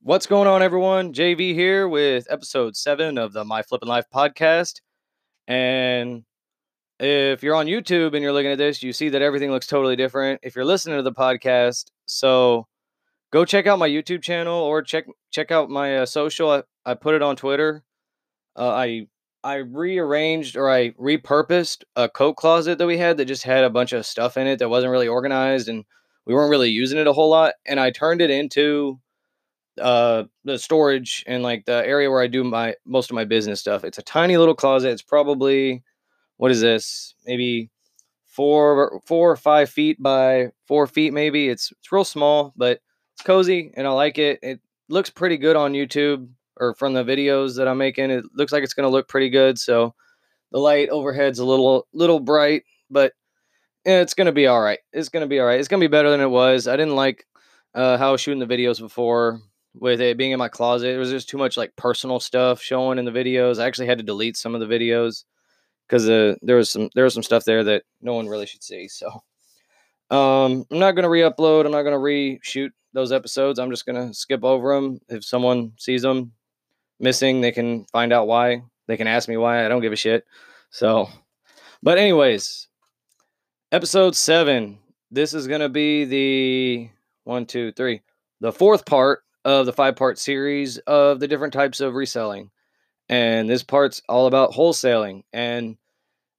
What's going on, everyone? JV here with episode seven of the My Flippin' Life podcast. And if you're on YouTube and you're looking at this, you see that everything looks totally different. If you're listening to the podcast, so go check out my YouTube channel or check check out my uh, social. I, I put it on Twitter. Uh, I I rearranged or I repurposed a coat closet that we had that just had a bunch of stuff in it that wasn't really organized and we weren't really using it a whole lot. And I turned it into uh the storage and like the area where I do my most of my business stuff. It's a tiny little closet. It's probably what is this? Maybe four four or five feet by four feet, maybe. It's it's real small, but it's cozy and I like it. It looks pretty good on YouTube or from the videos that I'm making. It looks like it's gonna look pretty good. So the light overhead's a little little bright, but it's gonna be all right. It's gonna be all right. It's gonna be better than it was. I didn't like uh, how I was shooting the videos before with it being in my closet. It was just too much like personal stuff showing in the videos. I actually had to delete some of the videos because uh, there was some there was some stuff there that no one really should see. So um, I'm not gonna re-upload. I'm not gonna reshoot those episodes. I'm just gonna skip over them. If someone sees them missing, they can find out why. They can ask me why. I don't give a shit. So, but anyways, episode seven. This is gonna be the one, two, three, the fourth part of the five part series of the different types of reselling. And this part's all about wholesaling. And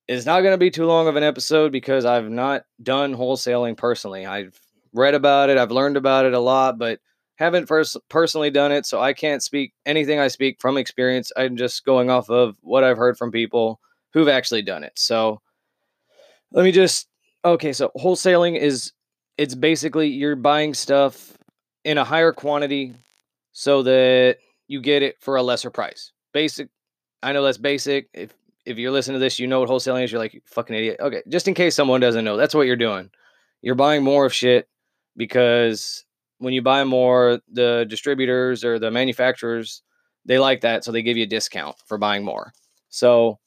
it's not going to be too long of an episode because I've not done wholesaling personally. I've read about it, I've learned about it a lot, but haven't first personally done it. So I can't speak anything I speak from experience. I'm just going off of what I've heard from people who've actually done it. So let me just okay, so wholesaling is it's basically you're buying stuff in a higher quantity so that you get it for a lesser price. Basic. I know that's basic. If if you're listening to this, you know what wholesaling is. You're like fucking idiot. Okay, just in case someone doesn't know, that's what you're doing. You're buying more of shit because when you buy more, the distributors or the manufacturers they like that, so they give you a discount for buying more. So,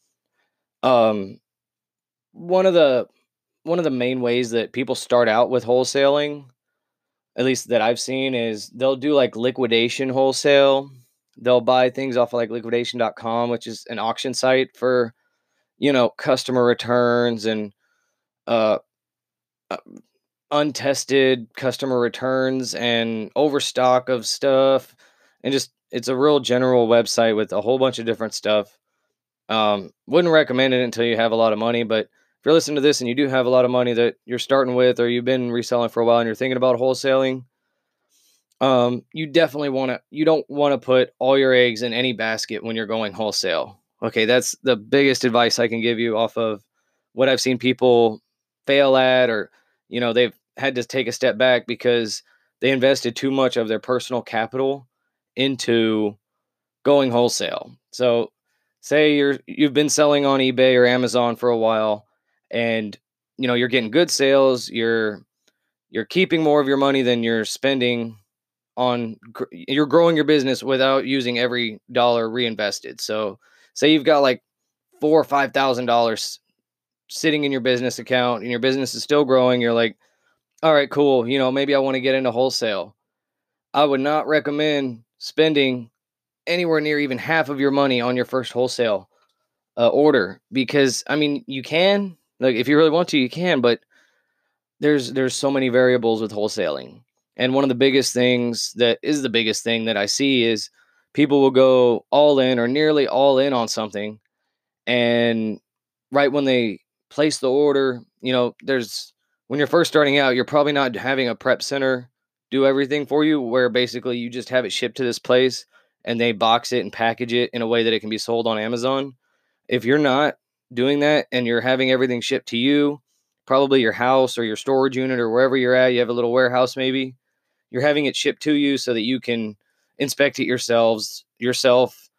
um, one of the one of the main ways that people start out with wholesaling at least that I've seen, is they'll do like liquidation wholesale. They'll buy things off of like liquidation.com, which is an auction site for, you know, customer returns and uh, uh untested customer returns and overstock of stuff. And just it's a real general website with a whole bunch of different stuff. Um, wouldn't recommend it until you have a lot of money, but if you're listening to this and you do have a lot of money that you're starting with or you've been reselling for a while and you're thinking about wholesaling um, you definitely want to you don't want to put all your eggs in any basket when you're going wholesale. Okay that's the biggest advice i can give you off of what i've seen people fail at or you know they've had to take a step back because they invested too much of their personal capital into going wholesale. So say you're you've been selling on ebay or amazon for a while and you know you're getting good sales you're you're keeping more of your money than you're spending on you're growing your business without using every dollar reinvested. So say you've got like four or five thousand dollars sitting in your business account and your business is still growing you're like all right cool you know maybe i want to get into wholesale. I would not recommend spending anywhere near even half of your money on your first wholesale uh, order because i mean you can like if you really want to, you can, but there's there's so many variables with wholesaling. And one of the biggest things that is the biggest thing that I see is people will go all in or nearly all in on something and right when they place the order, you know, there's when you're first starting out, you're probably not having a prep center do everything for you where basically you just have it shipped to this place and they box it and package it in a way that it can be sold on Amazon. If you're not doing that and you're having everything shipped to you, probably your house or your storage unit or wherever you're at, you have a little warehouse maybe. You're having it shipped to you so that you can inspect it yourselves yourself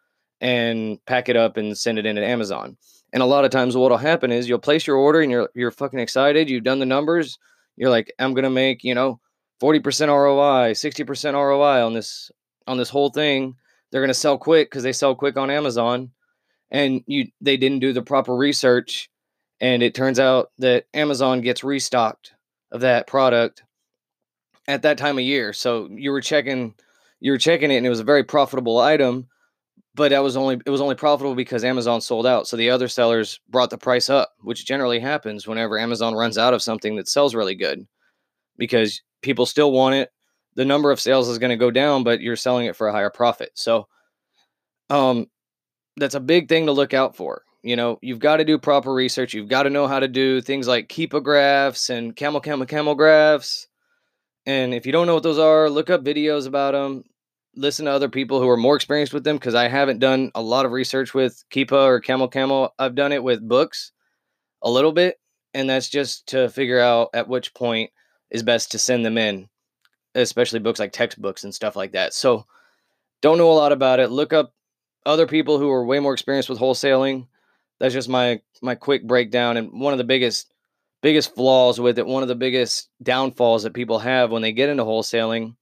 and pack it up and send it in at Amazon. And a lot of times what'll happen is you'll place your order and you're you're fucking excited, you've done the numbers, you're like I'm going to make, you know, 40% ROI, 60% ROI on this on this whole thing. They're going to sell quick cuz they sell quick on Amazon and you they didn't do the proper research and it turns out that Amazon gets restocked of that product at that time of year. So you were checking you were checking it and it was a very profitable item, but that was only it was only profitable because Amazon sold out. So the other sellers brought the price up, which generally happens whenever Amazon runs out of something that sells really good because people still want it. The number of sales is going to go down, but you're selling it for a higher profit. So um that's a big thing to look out for. You know, you've got to do proper research. You've got to know how to do things like Keepa graphs and camel camel camel graphs. And if you don't know what those are, look up videos about them. Listen to other people who are more experienced with them because I haven't done a lot of research with Keepa or Camel Camel. I've done it with books a little bit, and that's just to figure out at which point is best to send them in, especially books like textbooks and stuff like that. So, don't know a lot about it. Look up other people who are way more experienced with wholesaling. That's just my my quick breakdown and one of the biggest biggest flaws with it, one of the biggest downfalls that people have when they get into wholesaling,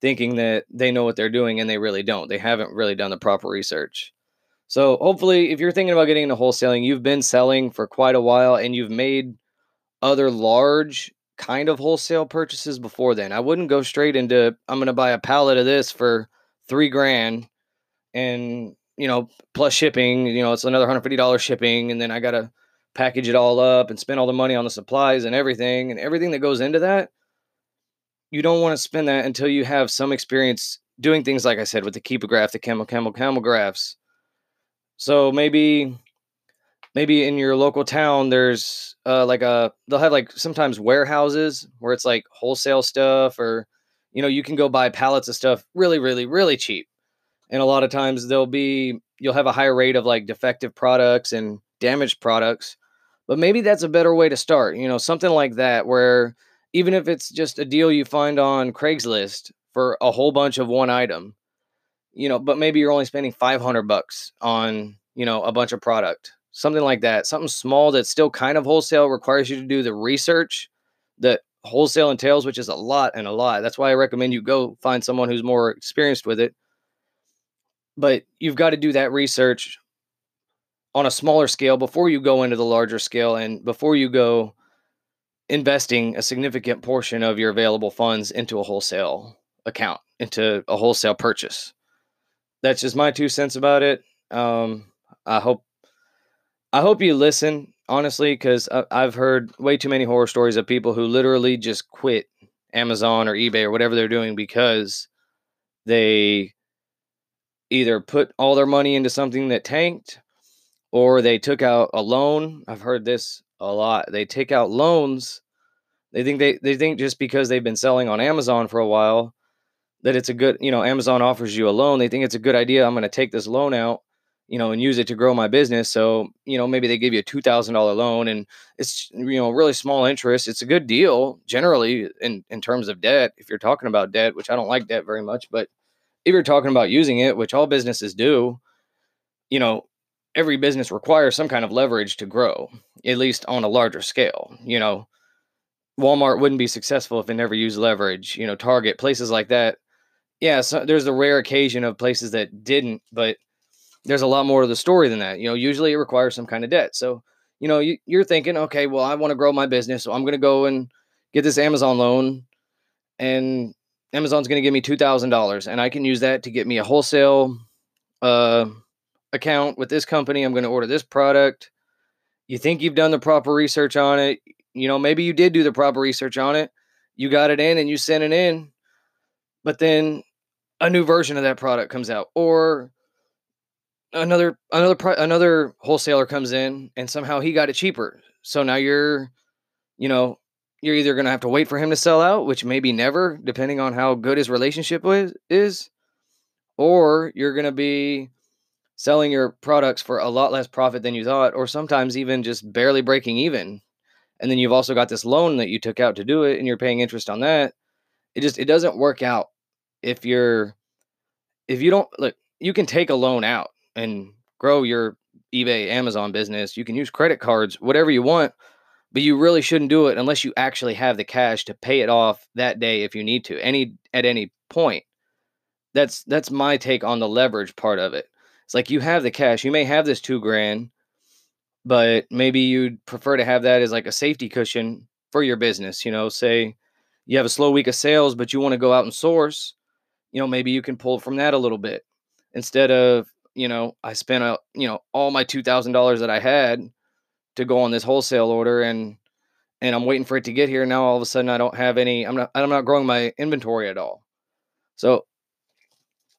thinking that they know what they're doing and they really don't. They haven't really done the proper research. So, hopefully, if you're thinking about getting into wholesaling, you've been selling for quite a while and you've made other large kind of wholesale purchases before then. I wouldn't go straight into I'm going to buy a pallet of this for 3 grand and you know, plus shipping, you know, it's another $150 shipping. And then I got to package it all up and spend all the money on the supplies and everything and everything that goes into that. You don't want to spend that until you have some experience doing things like I said with the Keepa graph, the camel, camel, camel graphs. So maybe, maybe in your local town, there's uh, like a, they'll have like sometimes warehouses where it's like wholesale stuff or, you know, you can go buy pallets of stuff really, really, really cheap and a lot of times there'll be you'll have a higher rate of like defective products and damaged products but maybe that's a better way to start you know something like that where even if it's just a deal you find on craigslist for a whole bunch of one item you know but maybe you're only spending 500 bucks on you know a bunch of product something like that something small that's still kind of wholesale requires you to do the research that wholesale entails which is a lot and a lot that's why i recommend you go find someone who's more experienced with it but you've got to do that research on a smaller scale before you go into the larger scale and before you go investing a significant portion of your available funds into a wholesale account, into a wholesale purchase. That's just my two cents about it. Um, I hope I hope you listen honestly because I've heard way too many horror stories of people who literally just quit Amazon or eBay or whatever they're doing because they either put all their money into something that tanked or they took out a loan. I've heard this a lot. They take out loans. They think they, they think just because they've been selling on Amazon for a while that it's a good, you know, Amazon offers you a loan. They think it's a good idea. I'm going to take this loan out, you know, and use it to grow my business. So, you know, maybe they give you a $2,000 loan and it's, you know, really small interest. It's a good deal generally in, in terms of debt. If you're talking about debt, which I don't like debt very much, but if you're talking about using it, which all businesses do, you know, every business requires some kind of leverage to grow, at least on a larger scale. You know, Walmart wouldn't be successful if it never used leverage. You know, Target, places like that. Yeah, so there's the rare occasion of places that didn't, but there's a lot more to the story than that. You know, usually it requires some kind of debt. So, you know, you, you're thinking, okay, well, I want to grow my business, so I'm going to go and get this Amazon loan and Amazon's going to give me $2,000 and I can use that to get me a wholesale uh, account with this company. I'm going to order this product. You think you've done the proper research on it. You know, maybe you did do the proper research on it. You got it in and you sent it in. But then a new version of that product comes out or another another another wholesaler comes in and somehow he got it cheaper. So now you're you know, you're either going to have to wait for him to sell out, which maybe never, depending on how good his relationship is, or you're going to be selling your products for a lot less profit than you thought, or sometimes even just barely breaking even. And then you've also got this loan that you took out to do it and you're paying interest on that. It just it doesn't work out if you're if you don't look, you can take a loan out and grow your eBay, Amazon business. You can use credit cards, whatever you want but you really shouldn't do it unless you actually have the cash to pay it off that day if you need to any at any point. That's that's my take on the leverage part of it. It's like you have the cash you may have this two grand but maybe you'd prefer to have that as like a safety cushion for your business you know say you have a slow week of sales but you want to go out and source you know, maybe you can pull from that a little bit. Instead of, you know, I spent a, you know, all my $2,000 that I had to go on this wholesale order and and I'm waiting for it to get here. Now all of a sudden I don't have any I'm not I'm not growing my inventory at all. So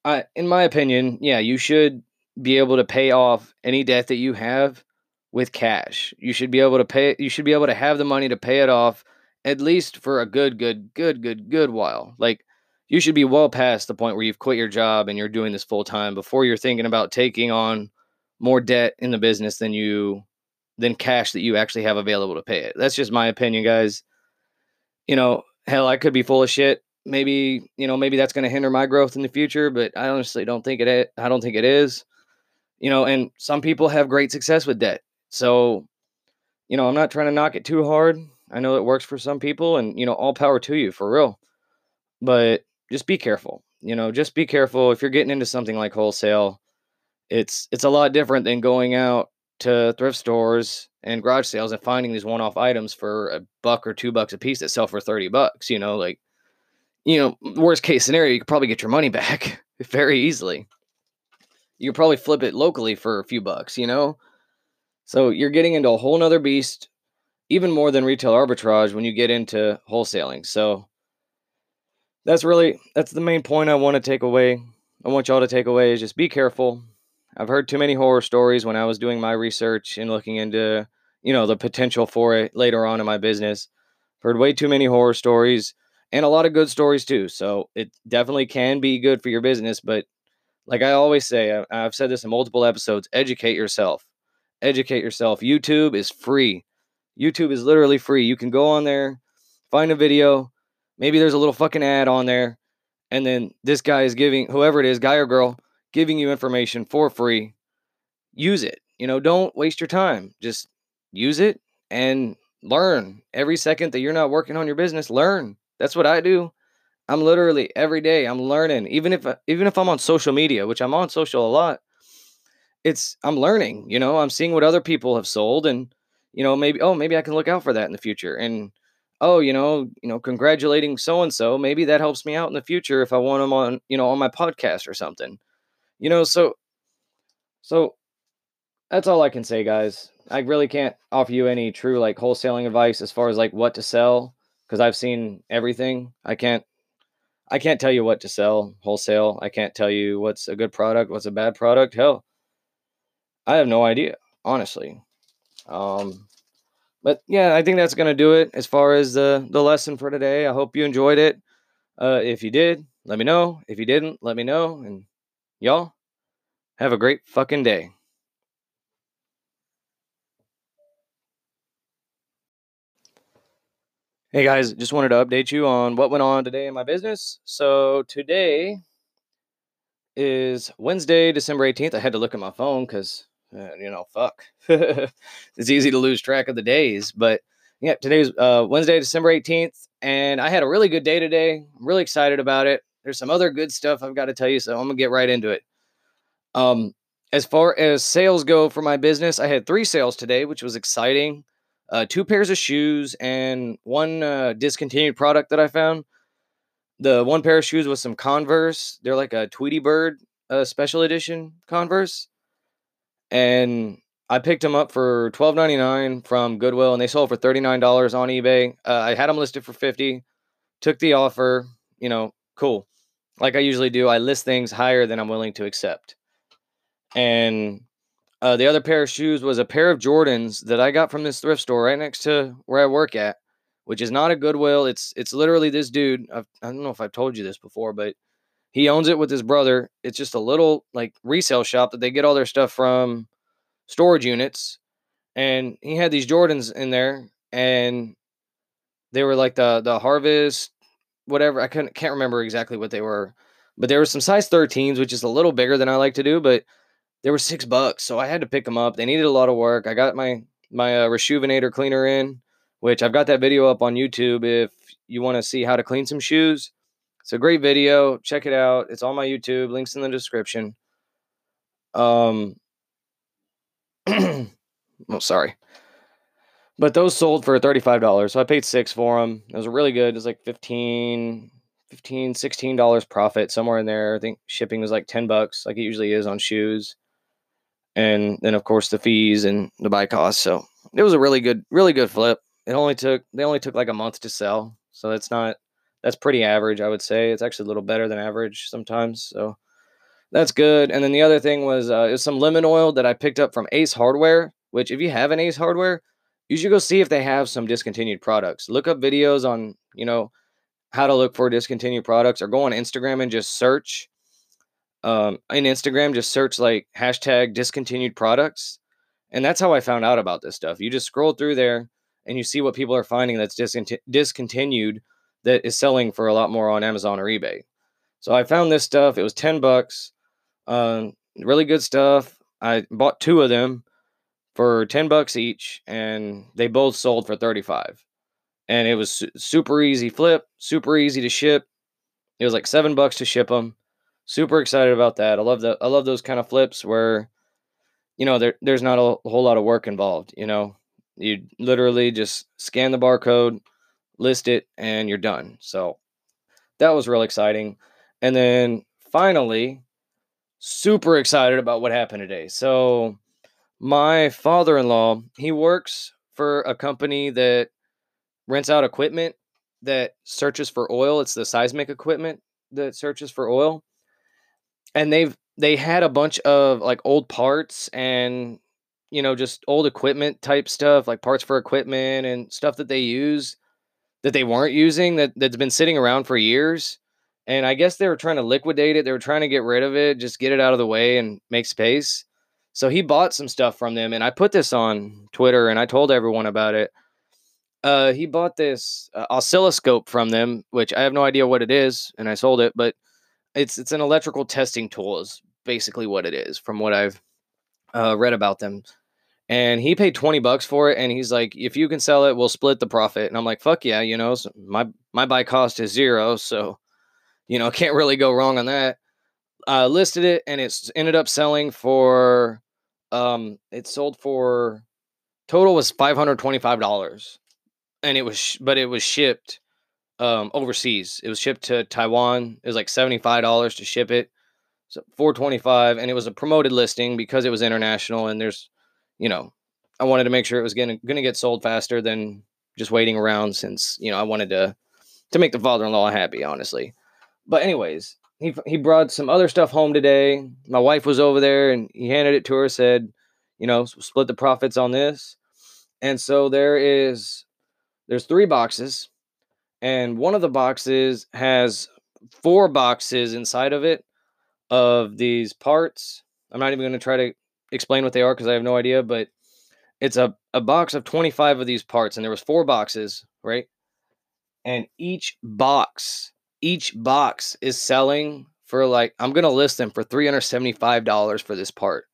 I in my opinion, yeah, you should be able to pay off any debt that you have with cash. You should be able to pay you should be able to have the money to pay it off at least for a good good good good good while. Like you should be well past the point where you've quit your job and you're doing this full time before you're thinking about taking on more debt in the business than you than cash that you actually have available to pay it. That's just my opinion, guys. You know, hell, I could be full of shit. Maybe, you know, maybe that's going to hinder my growth in the future, but I honestly don't think it I don't think it is. You know, and some people have great success with debt. So, you know, I'm not trying to knock it too hard. I know it works for some people and, you know, all power to you for real. But just be careful. You know, just be careful if you're getting into something like wholesale. It's it's a lot different than going out to thrift stores and garage sales and finding these one-off items for a buck or two bucks a piece that sell for 30 bucks, you know, like you know, worst case scenario, you could probably get your money back very easily. You could probably flip it locally for a few bucks, you know? So you're getting into a whole nother beast, even more than retail arbitrage when you get into wholesaling. So that's really that's the main point I want to take away. I want y'all to take away is just be careful. I've heard too many horror stories when I was doing my research and looking into, you know, the potential for it later on in my business. I've Heard way too many horror stories and a lot of good stories too. So it definitely can be good for your business, but like I always say, I've said this in multiple episodes, educate yourself. Educate yourself. YouTube is free. YouTube is literally free. You can go on there, find a video, Maybe there's a little fucking ad on there, and then this guy is giving whoever it is, guy or girl, giving you information for free. Use it. You know, don't waste your time. Just use it and learn. Every second that you're not working on your business, learn. That's what I do. I'm literally every day I'm learning. Even if even if I'm on social media, which I'm on social a lot, it's I'm learning, you know, I'm seeing what other people have sold and you know, maybe oh, maybe I can look out for that in the future. And oh, you know, you know, congratulating so and so, maybe that helps me out in the future if I want them on, you know, on my podcast or something. You know, so so that's all I can say, guys. I really can't offer you any true like wholesaling advice as far as like what to sell because I've seen everything. I can't I can't tell you what to sell wholesale. I can't tell you what's a good product, what's a bad product. Hell, I have no idea, honestly. Um, but yeah, I think that's gonna do it as far as the the lesson for today. I hope you enjoyed it. Uh, if you did, let me know. If you didn't, let me know. And y'all have a great fucking day. Hey guys, just wanted to update you on what went on today in my business. So today is Wednesday, December 18th. I had to look at my phone because uh, you know, fuck. it's easy to lose track of the days, but yeah, today's uh, Wednesday, December 18th, and I had a really good day today. I'm really excited about it. There's some other good stuff I've got to tell you, so I'm gonna get right into it. Um, as far as sales go for my business, I had three sales today, which was exciting. Uh, two pairs of shoes and one uh, discontinued product that I found. The one pair of shoes was some Converse. They're like a Tweety Bird uh, special edition Converse and I picked them up for twelve ninety nine from Goodwill, and they sold for thirty nine dollars on eBay. Uh, I had them listed for fifty. Took the offer. You know, cool. Like I usually do, I list things higher than I'm willing to accept. And uh, the other pair of shoes was a pair of Jordans that I got from this thrift store right next to where I work at, which is not a Goodwill. It's it's literally this dude. I've, I do not know if I've told you this before, but he owns it with his brother. It's just a little like resale shop that they get all their stuff from storage units. And he had these Jordans in there and they were like the the harvest whatever. I couldn't can't remember exactly what they were. But there were some size 13s, which is a little bigger than I like to do, but they were six bucks, so I had to pick them up. They needed a lot of work. I got my my uh, Reshoevn8r cleaner in, which I've got that video up on YouTube if you want to see how to clean some shoes. It's a great video. Check it out. It's on my YouTube. Links in the description. Um, oh, sorry. But those sold for $35. So I paid six for them. It was really good. It was like 15, 15 16 dollars profit somewhere in there i think shipping was like 10 bucks like it usually is on shoes and then of course the fees and the buy cost so it was a really good really good flip it only took they only took like a month to sell so that's not that's pretty average i would say it's actually a little better than average sometimes so that's good and then the other thing was uh, is some lemon oil that i picked up from ace hardware which if you have an ace hardware you should go see if they have some discontinued products look up videos on you know how to look for discontinued products or go on Instagram and just search. Um, in Instagram, just search like hashtag discontinued products. And that's how I found out about this stuff. You just scroll through there and you see what people are finding that's discont- discontinued that is selling for a lot more on Amazon or eBay. So I found this stuff. It was 10 bucks. Um, really good stuff. I bought two of them for 10 bucks each and they both sold for 35 and it was super easy flip, super easy to ship. It was like seven bucks to ship them. Super excited about that. I love the I love those kind of flips where, you know, there there's not a whole lot of work involved. You know, you literally just scan the barcode, list it, and you're done. So that was real exciting. And then finally, super excited about what happened today. So my father-in-law, he works for a company that rents out equipment that searches for oil. It's the seismic equipment that searches for oil. And they've they had a bunch of like old parts and you know just old equipment type stuff like parts for equipment and stuff that they use that they weren't using that that's been sitting around for years and i guess they were trying to liquidate it they were trying to get rid of it just get it out of the way and make space so he bought some stuff from them and i put this on twitter and i told everyone about it uh, he bought this uh, oscilloscope from them, which I have no idea what it is, and I sold it. But it's it's an electrical testing tool, is basically what it is, from what I've uh, read about them. And he paid twenty bucks for it, and he's like, "If you can sell it, we'll split the profit." And I'm like, "Fuck yeah!" You know, so my my buy cost is zero, so you know, can't really go wrong on that. Uh, listed it, and it's ended up selling for um, it sold for total was five hundred twenty five dollars and it was but it was shipped um, overseas. It was shipped to Taiwan. It was like seventy five dollars to ship it, so four twenty five, and it was a promoted listing because it was international. And there's, you know, I wanted to make sure it was gonna gonna get sold faster than just waiting around since you know I wanted to to make the father in law happy, honestly. But anyways, he he brought some other stuff home today. My wife was over there, and he handed it to her. Said, you know, split the profits on this. And so there is there's three boxes, and one of the boxes has four boxes inside of it of these parts. I'm not even going to try to explain what they are because I have no idea, but it's a, a box of 25 of these parts, and there was four boxes, right? And each box, each box is selling for like I'm gonna list them for $375 for this part.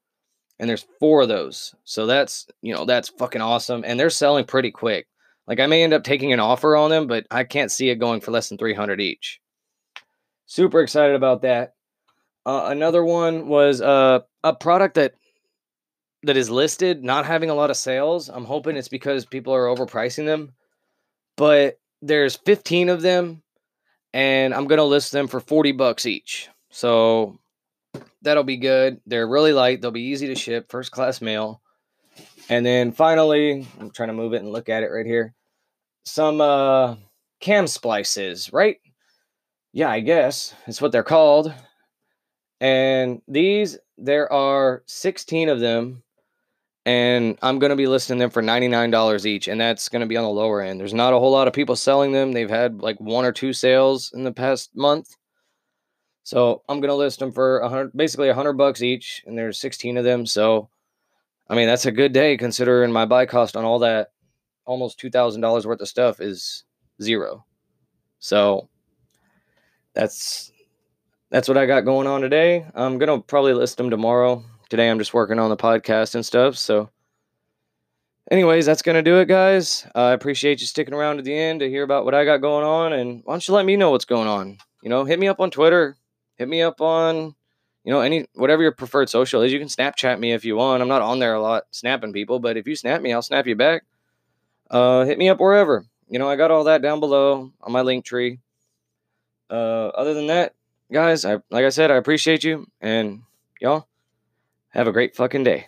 And there's four of those. So that's you know, that's fucking awesome. And they're selling pretty quick. Like I may end up taking an offer on them, but I can't see it going for less than 300 each. Super excited about that. Uh, another one was uh, a product that that is listed not having a lot of sales. I'm hoping it's because people are overpricing them. But there's 15 of them and I'm going to list them for 40 bucks each. So that'll be good. They're really light, they'll be easy to ship, first class mail. And then finally, I'm trying to move it and look at it right here some uh, cam splices, right? Yeah, I guess it's what they're called. And these, there are 16 of them, and I'm going to be listing them for $99 each, and that's going to be on the lower end. There's not a whole lot of people selling them. They've had like one or two sales in the past month. So I'm going to list them for 100, basically 100 bucks each, and there's 16 of them. So, I mean, that's a good day considering my buy cost on all that almost two thousand dollars worth of stuff is zero. So that's that's what I got going on today. I'm gonna probably list them tomorrow. Today I'm just working on the podcast and stuff. So, anyways, that's gonna do it, guys. I appreciate you sticking around to the end to hear about what I got going on. And why don't you let me know what's going on? You know, hit me up on Twitter. Hit me up on you know, any whatever your preferred social is. You can Snapchat me if you want. I'm not on there a lot snapping people, but if you snap me, I'll snap you back uh, hit me up wherever. You know, I got all that down below on my Linktree. uh, other than that, guys, I like I said, I appreciate you, and y'all have a great fucking day.